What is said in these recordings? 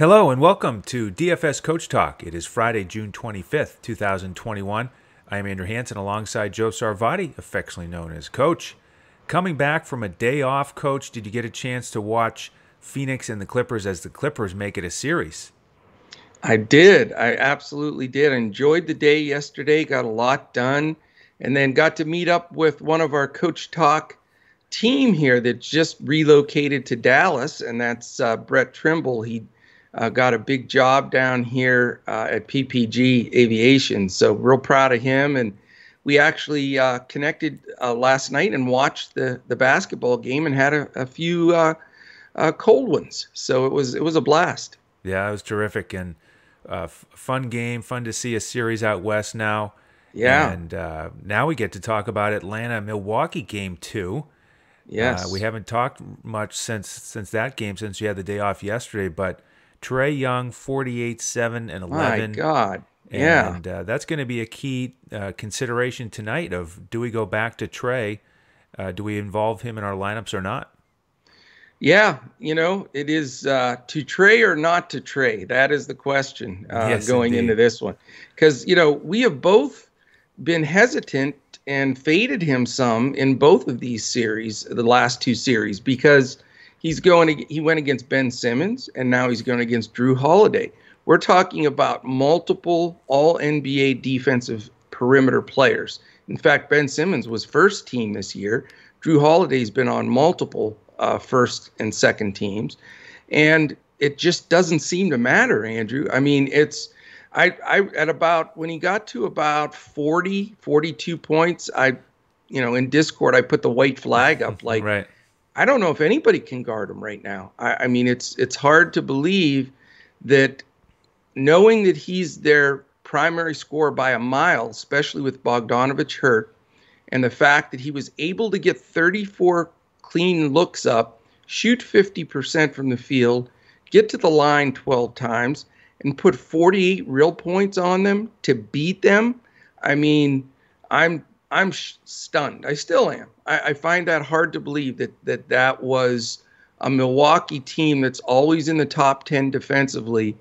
Hello and welcome to DFS Coach Talk. It is Friday, June 25th, 2021. I am Andrew Hanson alongside Joe Sarvadi, affectionately known as Coach. Coming back from a day off, Coach, did you get a chance to watch Phoenix and the Clippers as the Clippers make it a series? I did. I absolutely did. I enjoyed the day yesterday, got a lot done, and then got to meet up with one of our Coach Talk team here that just relocated to Dallas, and that's uh, Brett Trimble. He uh, got a big job down here uh, at PPG Aviation. So real proud of him. And we actually uh, connected uh, last night and watched the the basketball game and had a, a few uh, uh, cold ones. So it was it was a blast. Yeah, it was terrific and f- fun game. Fun to see a series out west now. Yeah. And now we get to talk about Atlanta Milwaukee game two. Yes. we haven't talked much since since that game since you had the day off yesterday, but Trae Young, 48, 7, and 11. My God. Yeah. And uh, that's going to be a key uh, consideration tonight of do we go back to Trae? Uh, do we involve him in our lineups or not? Yeah, you know, it is uh, to Trae or not to Trae. That is the question uh, yes, going indeed. into this one. Because, you know, we have both been hesitant and faded him some in both of these series, the last two series, because – he's going he went against Ben Simmons and now he's going against Jrue Holiday. We're talking about multiple all NBA defensive perimeter players. In fact, Ben Simmons was first team this year. Jrue Holiday's been on multiple uh, first and second teams, and it just doesn't seem to matter, Andrew. I mean, it's I, I at about when he got to about 40, 42 points, I, you know, in Discord I put the white flag up like. right I don't know if anybody can guard him right now. I, I mean, it's it's hard to believe that knowing that he's their primary scorer by a mile, especially with Bogdanovich hurt, and the fact that he was able to get 34 clean looks up, shoot 50% from the field, get to the line 12 times, and put 48 real points on them to beat them. I mean, I'm I'm sh- stunned. I still am. I, I find that hard to believe that that that was a Milwaukee team that's always in the top 10 defensively,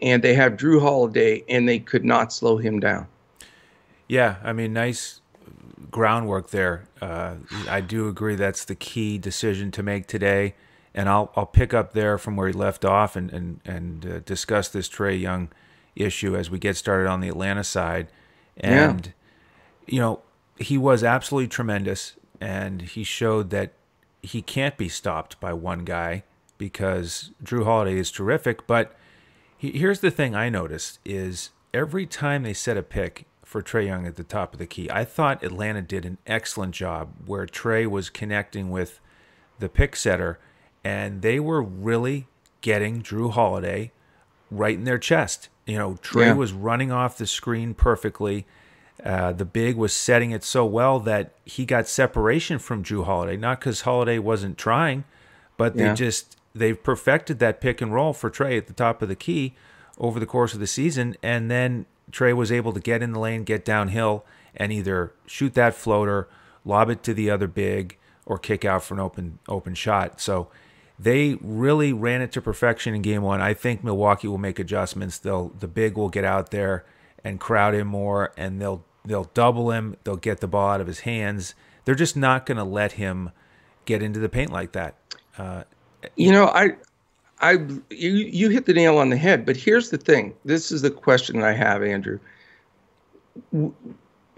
and they have Jrue Holiday, and they could not slow him down. Yeah, I mean, nice groundwork there. Uh, I do agree that's the key decision to make today, and I'll I'll pick up there from where he left off and and and uh, discuss this Trae Young issue as we get started on the Atlanta side, and yeah. you know he was absolutely tremendous, and he showed that he can't be stopped by one guy because Jrue Holiday is terrific. But he, here's the thing I noticed is every time they set a pick for Trae Young at the top of the key, I thought Atlanta did an excellent job where Trae was connecting with the pick setter, and they were really getting Drew Holiday right in their chest. You know, Trae Yeah. was running off the screen perfectly. Uh, the big was setting it so well that he got separation from Jrue Holiday, not because Holiday wasn't trying, but they Yeah. just they've perfected that pick and roll for Trae at the top of the key over the course of the season, and then Trae was able to get in the lane, get downhill, and either shoot that floater, lob it to the other big, or kick out for an open open shot. So they really ran it to perfection in game one. I think Milwaukee will make adjustments. They'll the big will get out there and crowd him more, and they'll they'll double him. They'll get the ball out of his hands. They're just not going to let him get into the paint like that. Uh, You know, I, I, you, you hit the nail on the head. But here's the thing. This is the question that I have, Andrew.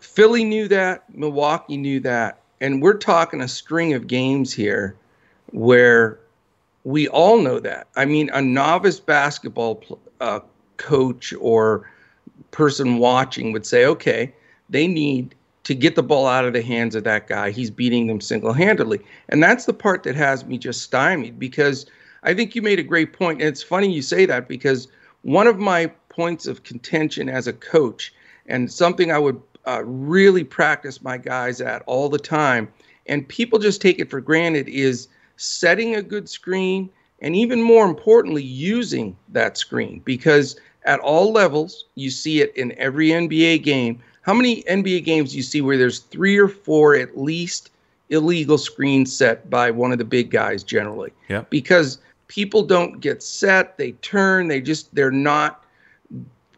Philly knew that. Milwaukee knew that, and we're talking a string of games here, where we all know that. I mean, a novice basketball uh, coach or person watching would say, okay, they need to get the ball out of the hands of that guy. He's beating them single handedly. And that's the part that has me just stymied because I think you made a great point. And it's funny you say that because one of my points of contention as a coach and something I would uh, really practice my guys at all the time, and people just take it for granted, is setting a good screen and even more importantly, using that screen because at all levels, you see it in every NBA game. How many NBA games do you see where there's three or four at least illegal screens set by one of the big guys generally? Yeah. Because people don't get set, they turn, they just they're not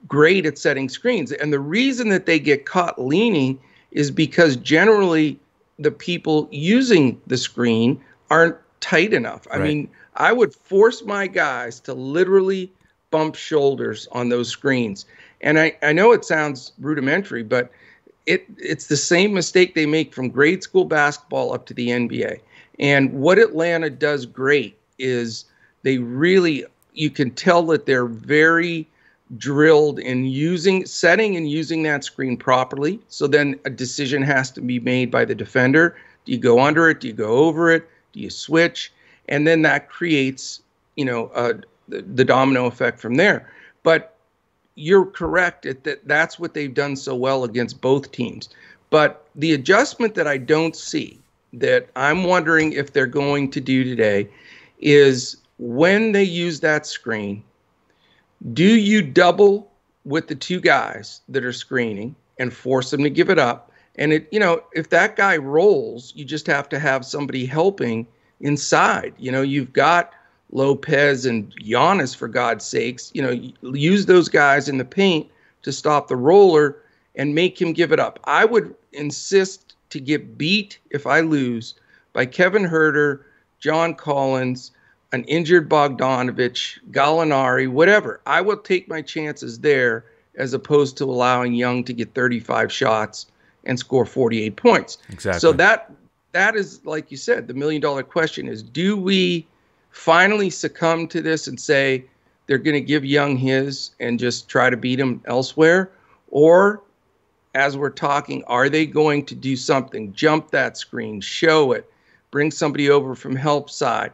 great at setting screens. And the reason that they get caught leaning is because generally the people using the screen aren't tight enough. I Right. mean, I would force my guys to literally bump shoulders on those screens. And I, I know it sounds rudimentary, but it it's the same mistake they make from grade school basketball up to the NBA. And what Atlanta does great is they really you can tell that they're very drilled in using setting and using that screen properly. So then a decision has to be made by the defender. Do you go under it? Do you go over it? Do you switch? And then that creates, you know, uh, the, the domino effect from there. But you're correct that that's what they've done so well against both teams. But the adjustment that I don't see that I'm wondering if they're going to do today is when they use that screen, do you double with the two guys that are screening and force them to give it up? And it, you know, if that guy rolls, you just have to have somebody helping inside. You know, you've got Lopez and Giannis for God's sakes. You know, use those guys in the paint to stop the roller and make him give it up. I would insist to get beat if I lose by Kevin Huerter, John Collins, an injured Bogdanovich, Gallinari, whatever. I will take my chances there as opposed to allowing Young to get 35 shots and score 48 points. Exactly. So that that is like you said, the million dollar question is do we finally succumb to this and say they're going to give Young his and just try to beat him elsewhere or as we're talking, are they going to do something? Jump that screen, show it, bring somebody over from help side,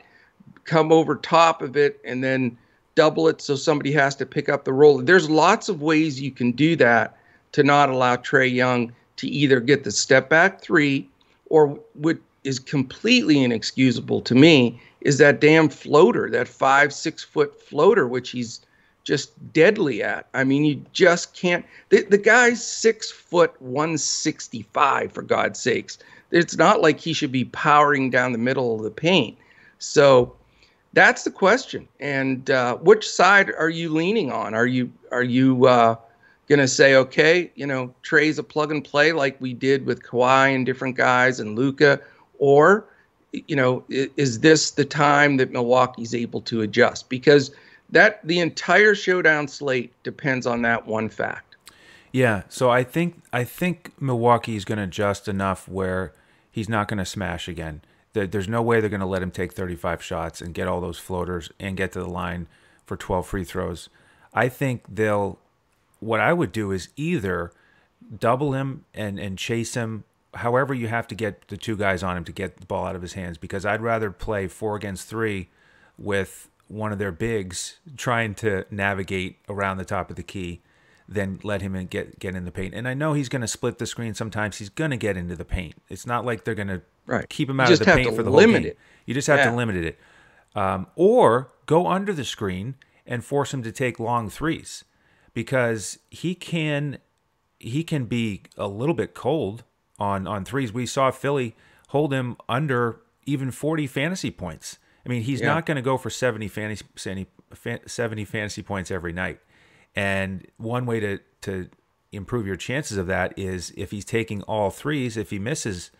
come over top of it, and then double it so somebody has to pick up the roll. There's lots of ways you can do that to not allow Trae Young to either get the step back three or what is completely inexcusable to me is that damn floater, that five, six foot floater, which he's just deadly at. I mean, you just can't. The, the guy's six foot 165, for God's sakes. It's not like he should be powering down the middle of the paint. So that's the question. And uh, which side are you leaning on? Are you are you uh, gonna say, okay, you know, Trae's a plug and play like we did with Kawhi and different guys and Luka, or you know, is this the time that Milwaukee's able to adjust? Because that the entire showdown slate depends on that one fact. Yeah, so I think I think Milwaukee is going to adjust enough where he's not going to smash again. There, there's no way they're going to let him take 35 shots and get all those floaters and get to the line for 12 free throws. I think they'll. What I would do is either double him and and chase him. However, you have to get the two guys on him to get the ball out of his hands because I'd rather play four against three with one of their bigs trying to navigate around the top of the key than let him in, get get in the paint. And I know he's going to split the screen sometimes. He's going to get into the paint. It's not like they're going to Right. keep him out of the paint for the limit whole game. it. You just have Yeah. to limit it, um, or go under the screen and force him to take long threes, because he can he can be a little bit cold on on threes. We saw Philly hold him under even 40 fantasy points. I mean, he's Yeah. not going to go for 70 fantasy 70 fantasy points every night. And one way to to improve your chances of that is if he's taking all threes, if he misses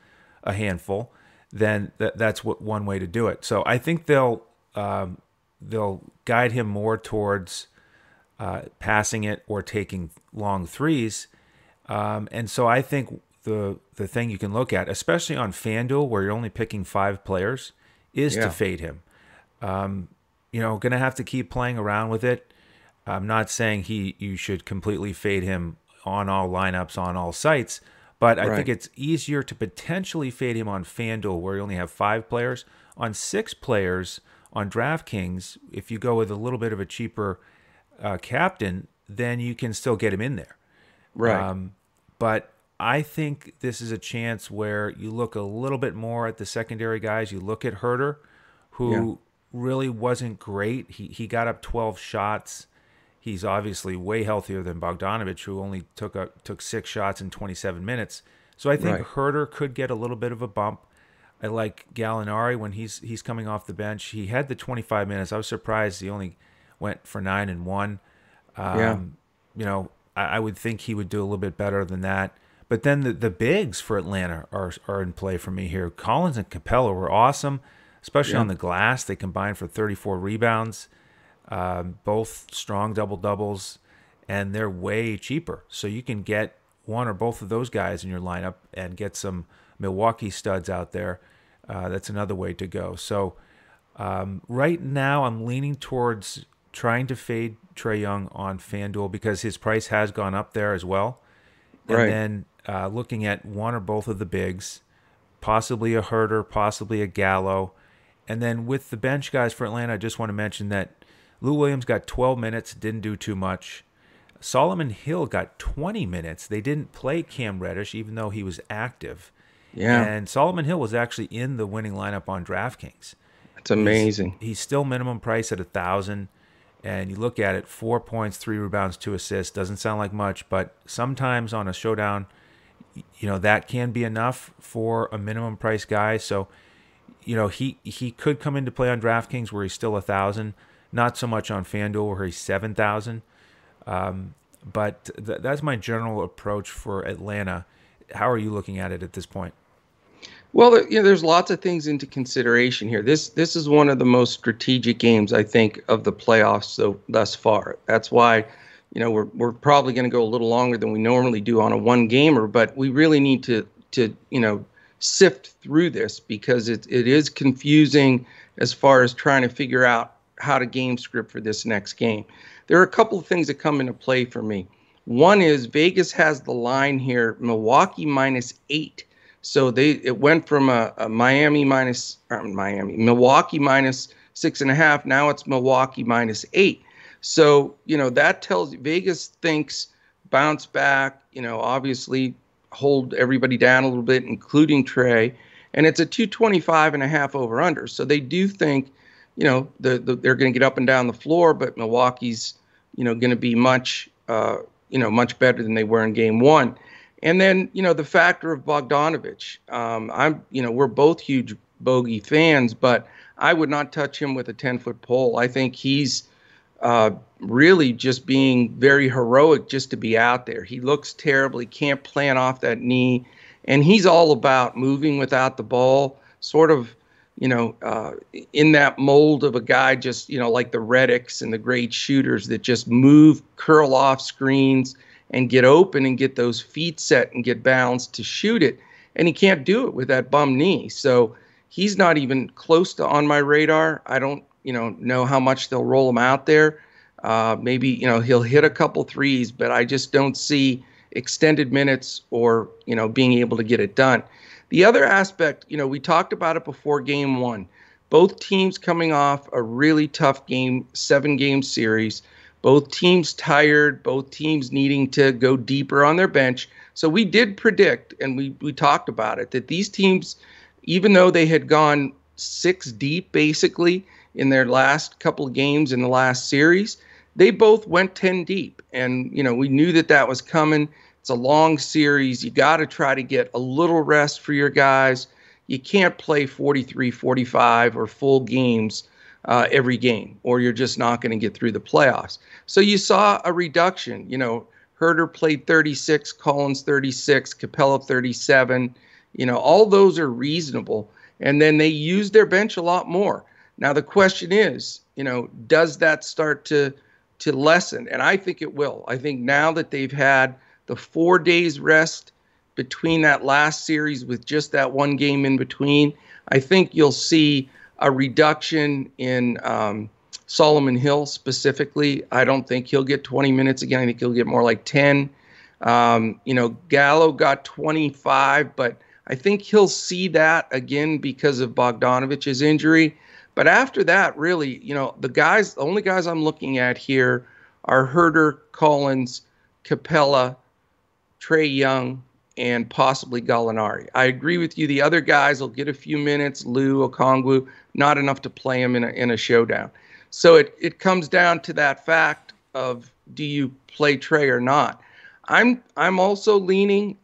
a handful, then that, that's what one way to do it. So I think they'll um, they'll guide him more towards uh, passing it or taking long threes. Um, and so I think the the thing you can look at, especially on FanDuel where you're only picking five players, is Yeah. to fade him. Um, you know, gonna have to keep playing around with it. I'm not saying he you should completely fade him on all lineups on all sites, but I Right. think it's easier to potentially fade him on FanDuel where you only have five players. On six players on DraftKings, if you go with a little bit of a cheaper uh, captain, then you can still get him in there. Right. Um, but I think this is a chance where you look a little bit more at the secondary guys. You look at Huerter, who really wasn't great. He he got up 12 shots. He's obviously way healthier than Bogdanovich, who only took a, took six shots in 27 minutes. So I think Right. Huerter could get a little bit of a bump. I like Gallinari when he's he's coming off the bench. He had the 25 minutes. I was surprised he only went for nine and one. Um, Yeah. You know, I, I would think he would do a little bit better than that. But then the, the bigs for Atlanta are are in play for me here. Collins and Capela were awesome, especially Yeah. on the glass. They combined for 34 rebounds, um, both strong double doubles, and they're way cheaper. So you can get one or both of those guys in your lineup and get some Milwaukee studs out there. Uh, that's another way to go. So um, right now, I'm leaning towards trying to fade Trae Young on FanDuel because his price has gone up there as well. And Right. then uh, looking at one or both of the bigs, possibly a Huerter, possibly a Gallo. And then with the bench guys for Atlanta, I just want to mention that Lou Williams got 12 minutes, didn't do too much. Solomon Hill got 20 minutes. They didn't play Cam Reddish, even though he was active. Yeah, And Solomon Hill was actually in the winning lineup on DraftKings. it's amazing. He's still minimum price at a thousand, and you look at it: four points, three rebounds, two assists. Doesn't sound like much, but sometimes on a showdown, you know that can be enough for a minimum price guy. So, you know he he could come into play on DraftKings where he's still a thousand, not so much on FanDuel where he's seven thousand. Um, but th- that's my general approach for Atlanta. How are you looking at it at this point? Well, you know, there's lots of things into consideration here. This this is one of the most strategic games I think of the playoffs so thus far. That's why, you know, we're we're probably going to go a little longer than we normally do on a one gamer, but we really need to to you know sift through this because it it is confusing as far as trying to figure out how to game script for this next game. There are a couple of things that come into play for me. One is Vegas has the line here, Milwaukee minus eight. So they it went from a, a Miami minus or Miami Milwaukee minus six and a half. Now it's Milwaukee minus eight. So you know that tells Vegas thinks bounce back. You know, obviously hold everybody down a little bit, including Trae, and it's a 225 and a half over under. So they do think, you know, the, the they're going to get up and down the floor, but Milwaukee's you know going to be much uh, you know much better than they were in game one. And then, you know, the factor of Bogdanovich. Um, I'm, you know, we're both huge bogey fans, but I would not touch him with a 10 foot pole. I think he's uh, really just being very heroic just to be out there. He looks terrible. He can't plant off that knee. And he's all about moving without the ball, sort of, you know, uh, in that mold of a guy just, you know, like the Redicks and the great shooters that just move, curl off screens and get open and get those feet set and get balanced to shoot it. And he can't do it with that bum knee. So he's not even close to on my radar. I don't, you know, know how much they'll roll him out there. Uh, maybe, you know, he'll hit a couple threes, but I just don't see extended minutes or, you know, being able to get it done. The other aspect, you know, we talked about it before game one. Both teams coming off a really tough game, seven game series both teams tired, both teams needing to go deeper on their bench. So we did predict, and we, we talked about it, that these teams, even though they had gone six deep basically in their last couple of games in the last series, they both went 10 deep. And, you know, we knew that that was coming. It's a long series. You got to try to get a little rest for your guys. You can't play 43, 45 or full games uh, every game, or you're just not going to get through the playoffs. So you saw a reduction. You know, Huerter played 36, Collins 36, Capela 37. You know, all those are reasonable. And then they used their bench a lot more. Now the question is, you know, does that start to to lessen? And I think it will. I think now that they've had the four days rest between that last series with just that one game in between, I think you'll see a reduction in um, Solomon Hill specifically. I don't think he'll get 20 minutes again. I think he'll get more like 10. Um, you know, Gallo got 25, but I think he'll see that again because of Bogdanovich's injury. But after that, really, you know, the guys, the only guys I'm looking at here are Huerter, Collins, Capela, Trae Young, and possibly Gallinari. I agree with you. The other guys will get a few minutes. Lou, Okongwu, not enough to play him in a in a showdown. So it it comes down to that fact of do you play Trae or not. I'm I'm also leaning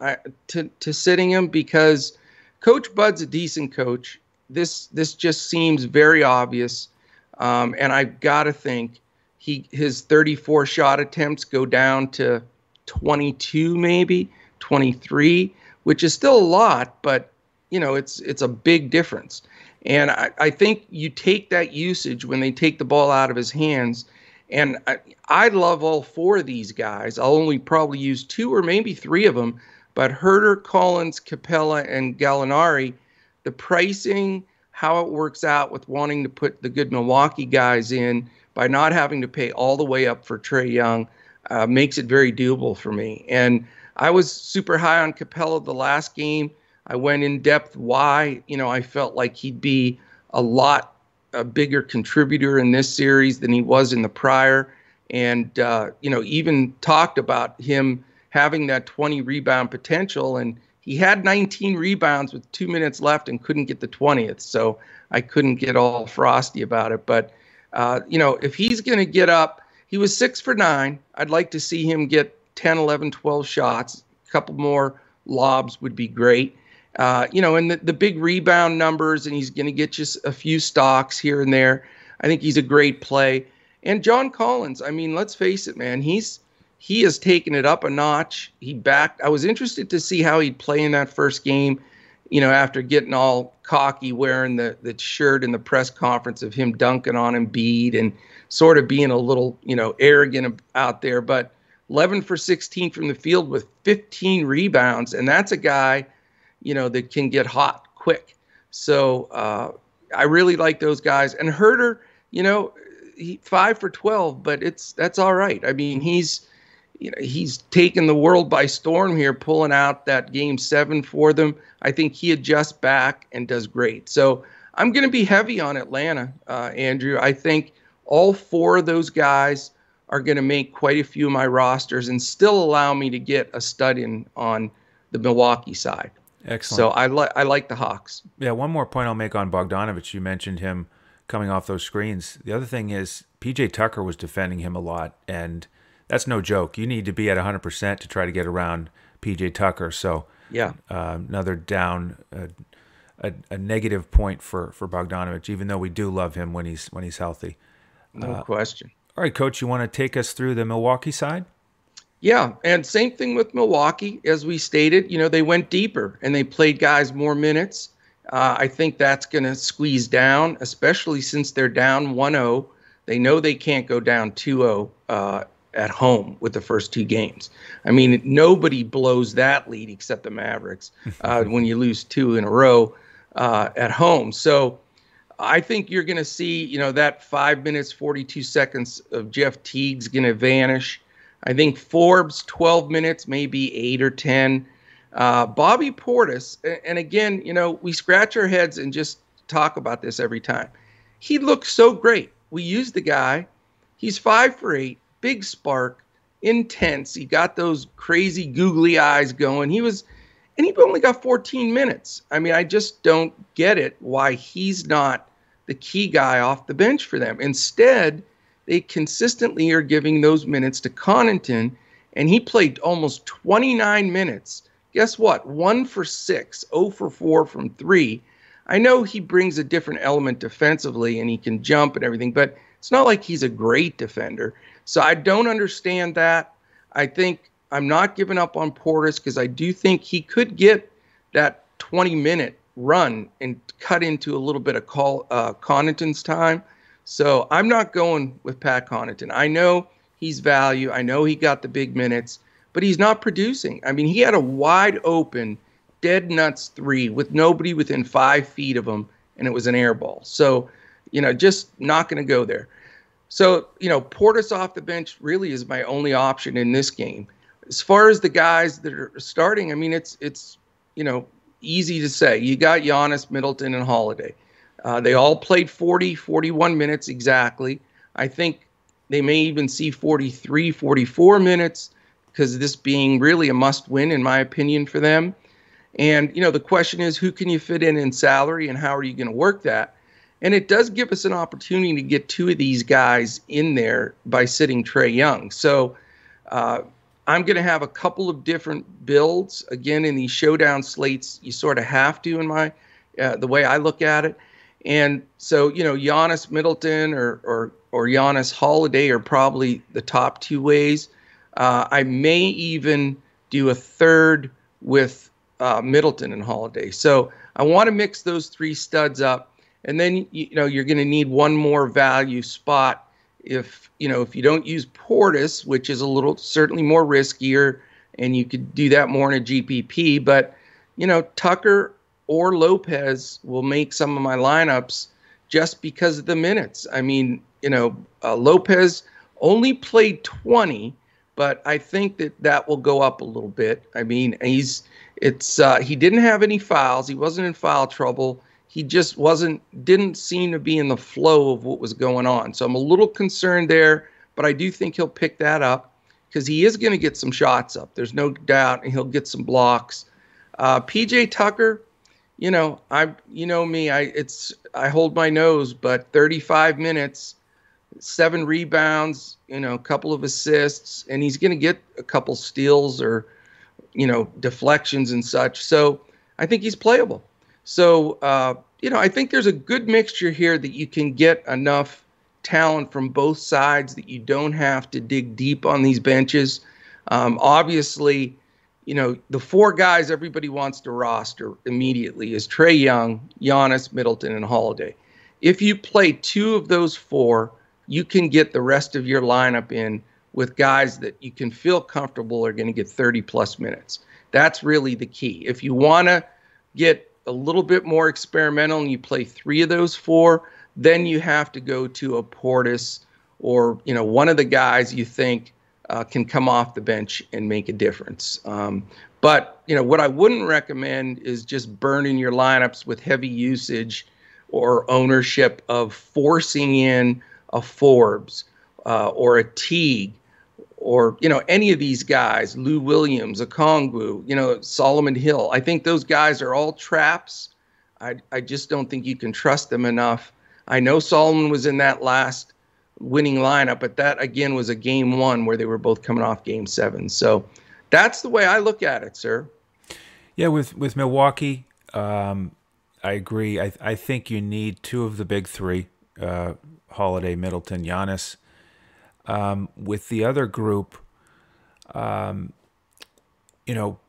to to sitting him because Coach Bud's a decent coach. This this just seems very obvious, um, and I've got to think he his 34 shot attempts go down to 22 maybe 23, which is still a lot, but you know it's it's a big difference. And I, I think you take that usage when they take the ball out of his hands. And I, I love all four of these guys. I'll only probably use two or maybe three of them. But Huerter, Collins, Capela, and Gallinari, the pricing, how it works out with wanting to put the good Milwaukee guys in by not having to pay all the way up for Trae Young uh, makes it very doable for me. And I was super high on Capela the last game. I went in depth why, you know, I felt like he'd be a lot a bigger contributor in this series than he was in the prior. And, uh, you know, even talked about him having that 20 rebound potential. And he had 19 rebounds with two minutes left and couldn't get the 20th. So I couldn't get all frosty about it. But, uh, you know, if he's going to get up, he was six for nine. I'd like to see him get 10, 11, 12 shots. A couple more lobs would be great. Uh, you know, and the, the big rebound numbers, and he's going to get you a few stocks here and there. I think he's a great play. And John Collins, I mean, let's face it, man, he's he has taken it up a notch. He backed. I was interested to see how he'd play in that first game. You know, after getting all cocky, wearing the the shirt in the press conference of him dunking on Embiid and sort of being a little, you know, arrogant out there. But 11 for 16 from the field with 15 rebounds, and that's a guy you know, that can get hot quick. So uh, I really like those guys. And Huerter, you know, he, five for twelve, but it's that's all right. I mean, he's you know he's taken the world by storm here, pulling out that game seven for them. I think he adjusts back and does great. So I'm going to be heavy on Atlanta, uh, Andrew. I think all four of those guys are going to make quite a few of my rosters and still allow me to get a stud in on the Milwaukee side. Excellent. So I like I like the Hawks. Yeah, one more point I'll make on Bogdanovich. You mentioned him coming off those screens. The other thing is PJ Tucker was defending him a lot, and that's no joke. You need to be at 100% to try to get around PJ Tucker. So yeah, uh, another down, uh, a, a negative point for for Bogdanovich. Even though we do love him when he's when he's healthy. No uh, question. All right, coach, you want to take us through the Milwaukee side? Yeah, and same thing with Milwaukee. As we stated, you know, they went deeper and they played guys more minutes. Uh, I think that's going to squeeze down, especially since they're down 1 0. They know they can't go down 2 0 uh, at home with the first two games. I mean, nobody blows that lead except the Mavericks uh, when you lose two in a row uh, at home. So I think you're going to see, you know, that five minutes, 42 seconds of Jeff Teague's going to vanish. I think Forbes 12 minutes, maybe eight or 10. Uh, Bobby Portis, and again, you know, we scratch our heads and just talk about this every time. He looks so great. We use the guy. He's five for eight, big spark, intense. He got those crazy googly eyes going. He was, and he only got 14 minutes. I mean, I just don't get it why he's not the key guy off the bench for them. Instead, they consistently are giving those minutes to Connaughton, and he played almost 29 minutes. Guess what? One for six, 0 for four from three. I know he brings a different element defensively and he can jump and everything, but it's not like he's a great defender. So I don't understand that. I think I'm not giving up on Portis because I do think he could get that 20 minute run and cut into a little bit of call, uh, Connaughton's time. So I'm not going with Pat Connaughton. I know he's value. I know he got the big minutes, but he's not producing. I mean, he had a wide open, dead nuts three with nobody within five feet of him, and it was an air ball. So, you know, just not going to go there. So, you know, Portis off the bench really is my only option in this game. As far as the guys that are starting, I mean, it's it's you know easy to say. You got Giannis, Middleton, and Holiday. Uh, they all played 40, 41 minutes exactly. I think they may even see 43, 44 minutes because this being really a must win, in my opinion, for them. And, you know, the question is who can you fit in in salary and how are you going to work that? And it does give us an opportunity to get two of these guys in there by sitting Trae Young. So uh, I'm going to have a couple of different builds. Again, in these showdown slates, you sort of have to, in my uh, the way I look at it. And so, you know, Giannis Middleton or or or Giannis Holiday are probably the top two ways. Uh, I may even do a third with uh, Middleton and Holiday. So I want to mix those three studs up, and then you know you're going to need one more value spot if you know if you don't use Portis, which is a little certainly more riskier, and you could do that more in a GPP. But you know Tucker or Lopez will make some of my lineups just because of the minutes. I mean, you know, uh, Lopez only played 20, but I think that that will go up a little bit. I mean, he's it's uh, he didn't have any fouls. He wasn't in foul trouble. He just wasn't didn't seem to be in the flow of what was going on. So I'm a little concerned there, but I do think he'll pick that up because he is going to get some shots up. There's no doubt, and he'll get some blocks. Uh, PJ Tucker, you know, I you know me, I it's I hold my nose, but 35 minutes, seven rebounds, you know, a couple of assists, and he's going to get a couple steals or you know, deflections and such. So I think he's playable. So, uh, you know, I think there's a good mixture here that you can get enough talent from both sides that you don't have to dig deep on these benches. Um, obviously, you know, the four guys everybody wants to roster immediately is Trae Young, Giannis, Middleton, and Holiday. If you play two of those four, you can get the rest of your lineup in with guys that you can feel comfortable are going to get 30 plus minutes. That's really the key. If you want to get a little bit more experimental and you play three of those four, then you have to go to a Portis or you know one of the guys you think uh, can come off the bench and make a difference. Um, but you know what I wouldn't recommend is just burning your lineups with heavy usage or ownership of forcing in a Forbes uh, or a Teague or you know any of these guys, Lou Williams, Okongwu, you know Solomon Hill. I think those guys are all traps. I I just don't think you can trust them enough. I know Solomon was in that last winning lineup, but that again was a game one where they were both coming off game seven. So that's the way I look at it, sir. Yeah, with with Milwaukee, um, I agree. I I think you need two of the big three: uh, Holiday, Middleton, Giannis. Um, with the other group, um, you know,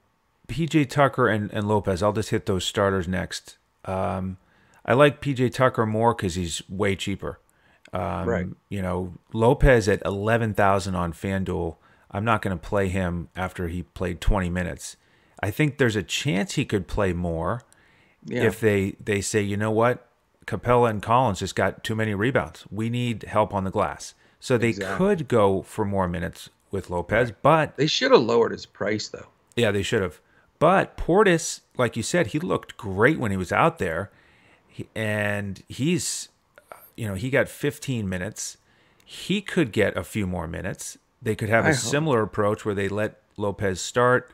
PJ Tucker and, and Lopez. I'll just hit those starters next. Um, I like PJ Tucker more because he's way cheaper. Um, right. You know, Lopez at eleven thousand on FanDuel. I'm not going to play him after he played 20 minutes. I think there's a chance he could play more yeah. if they they say, you know what, Capela and Collins just got too many rebounds. We need help on the glass. So they exactly. could go for more minutes with Lopez, but they should have lowered his price though. Yeah, they should have. But Portis, like you said, he looked great when he was out there, he, and he's, you know, he got 15 minutes. He could get a few more minutes. They could have a similar approach where they let Lopez start,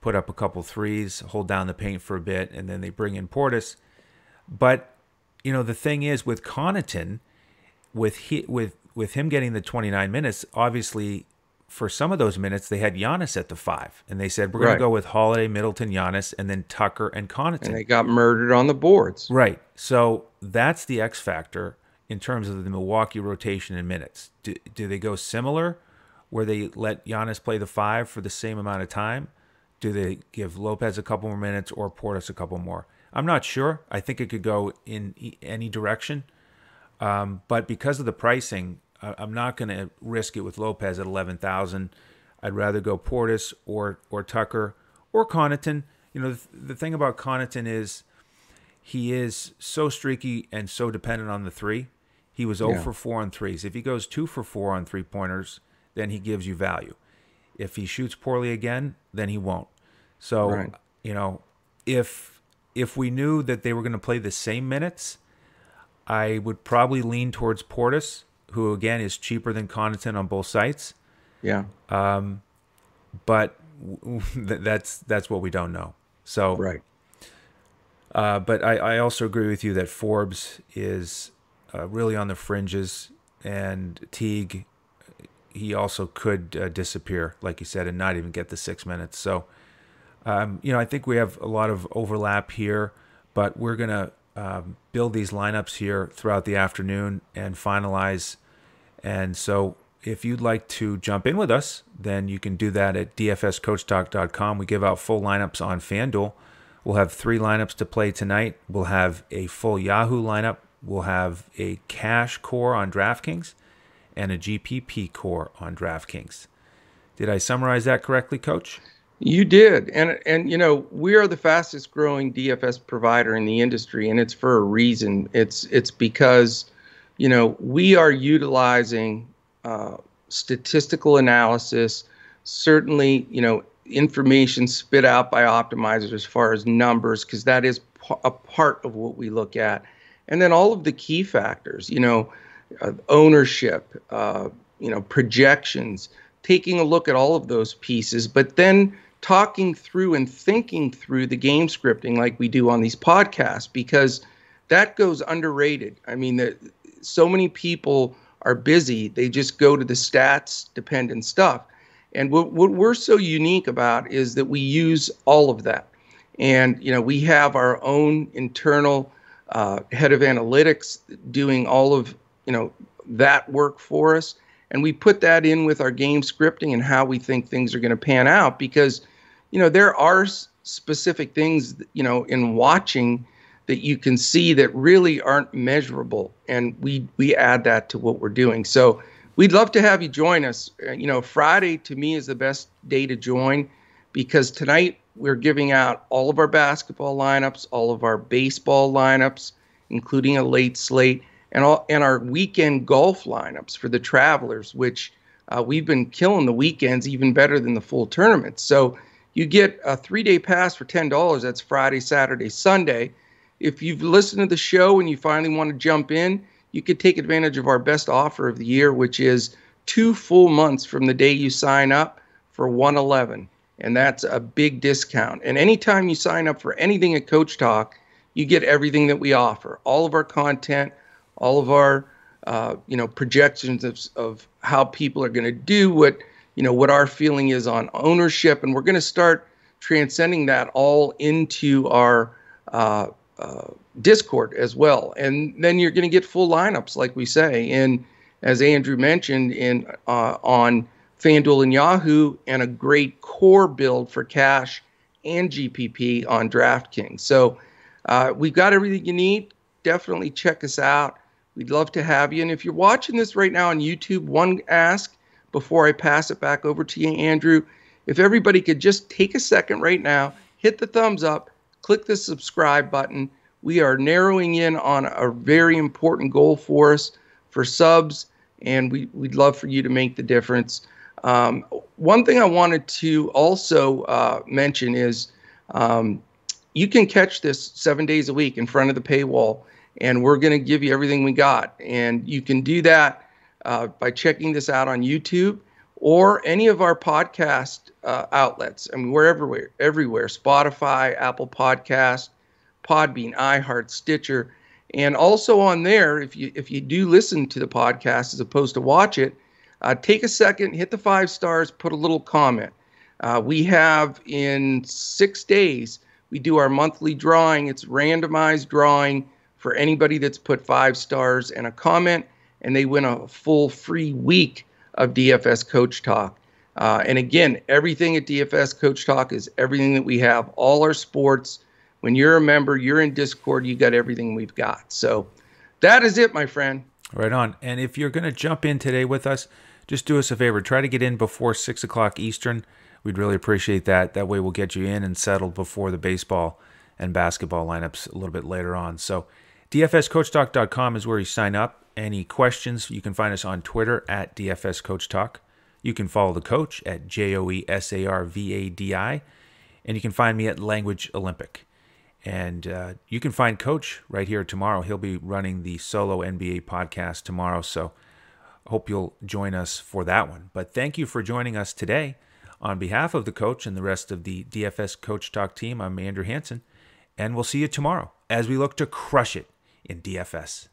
put up a couple threes, hold down the paint for a bit, and then they bring in Portis. But you know, the thing is with Connaughton, with he, with with him getting the 29 minutes, obviously for some of those minutes they had Giannis at the five, and they said we're going to go with Holiday, Middleton, Giannis, and then Tucker and Connaughton. And they got murdered on the boards. Right. So that's the X factor in terms of the Milwaukee rotation in minutes. Do, do they go similar, where they let Giannis play the five for the same amount of time? Do they give Lopez a couple more minutes or Portis a couple more? I'm not sure. I think it could go in any direction. Um, but because of the pricing, I'm not going to risk it with Lopez at 11,000. I'd rather go Portis or or Tucker or Connaughton. You know, the, the thing about Connaughton is he is so streaky and so dependent on the three. He was 0 yeah. for 4 on threes. If he goes 2 for 4 on three pointers, then he gives you value. If he shoots poorly again, then he won't. So, right. you know, if if we knew that they were going to play the same minutes, I would probably lean towards Portis, who again is cheaper than Connaughton on both sites. Yeah. Um, but that's that's what we don't know. So right. Uh, but I, I also agree with you that Forbes is uh, really on the fringes, and Teague, he also could uh, disappear, like you said, and not even get the six minutes. So, um, you know, I think we have a lot of overlap here, but we're going to um, build these lineups here throughout the afternoon and finalize. And so, if you'd like to jump in with us, then you can do that at dfscoachtalk.com. We give out full lineups on FanDuel. We'll have three lineups to play tonight. We'll have a full Yahoo lineup. We'll have a cash core on DraftKings and a GPP core on DraftKings. Did I summarize that correctly, Coach? You did, and and you know we are the fastest growing DFS provider in the industry, and it's for a reason. It's it's because you know we are utilizing uh, statistical analysis, certainly you know information spit out by optimizers as far as numbers, because that is a part of what we look at, and then all of the key factors. You know uh, ownership, uh, you know, projections, taking a look at all of those pieces, but then talking through and thinking through the game scripting like we do on these podcasts because that goes underrated. I mean, the, so many people are busy; they just go to the stats dependent stuff. And what, what we're so unique about is that we use all of that. And you know, we have our own internal uh, head of analytics doing all of you know that work for us and we put that in with our game scripting and how we think things are going to pan out because you know there are specific things you know in watching that you can see that really aren't measurable and we we add that to what we're doing so we'd love to have you join us uh, you know friday to me is the best day to join because tonight we're giving out all of our basketball lineups all of our baseball lineups including a late slate and all and our weekend golf lineups for the travelers, which uh, we've been killing the weekends even better than the full tournaments. So you get a three-day pass for ten dollars. That's Friday, Saturday, Sunday. If you've listened to the show and you finally want to jump in, you could take advantage of our best offer of the year, which is two full months from the day you sign up for 111 and that's a big discount. And anytime you sign up for anything at Coach Talk, you get everything that we offer, all of our content, all of our uh, you know projections of, of how people are going to do what you know what our feeling is on ownership and we're going to start transcending that all into our uh, uh, discord as well. And then you're going to get full lineups like we say and as andrew mentioned in uh, on fanduel and yahoo and a great core build for cash and gpp on draftkings. So uh, we've got everything you need. Definitely check us out. We'd love to have you. And if you're watching this right now on YouTube, one ask before I pass it back over to you, Andrew, if everybody could just take a second right now, hit the thumbs up, click the subscribe button. We are narrowing in on a very important goal for us for subs, and we, we'd love for you to make the difference. Um, one thing I wanted to also uh, mention is um, you can catch this seven days a week in front of the paywall and we're going to give you everything we got. And you can do that uh, by checking this out on YouTube or any of our podcast uh, outlets. I mean, we're everywhere, everywhere. Spotify, Apple Podcast, Podbean, iHeart, Stitcher, and also on there. If you if you do listen to the podcast as opposed to watch it, uh, take a second, hit the five stars, put a little comment. Uh, we have in six days we do our monthly drawing. It's randomized drawing for anybody that's put five stars and a comment, and they win a full free week of DFS Coach Talk. Uh, and again, everything at DFS Coach Talk is everything that we have, all our sports. When you're a member, you're in Discord, you got everything we've got. So that is it, my friend. Right on. And if you're going to jump in today with us, just do us a favor. Try to get in before 6 o'clock Eastern. We'd really appreciate that. That way we'll get you in and settled before the baseball and basketball lineups a little bit later on. So DFSCoachTalk.com is where you sign up. Any questions, you can find us on Twitter at DFSCoachTalk. You can follow the coach at J O E S A R V A D I. And you can find me at Language Olympic. And uh, you can find Coach right here tomorrow. He'll be running the solo NBA podcast tomorrow. So hope you'll join us for that one. But thank you for joining us today. On behalf of the coach and the rest of the DFS Coach Talk team, I'm Andrew Hanson. And we'll see you tomorrow as we look to crush it in DFS.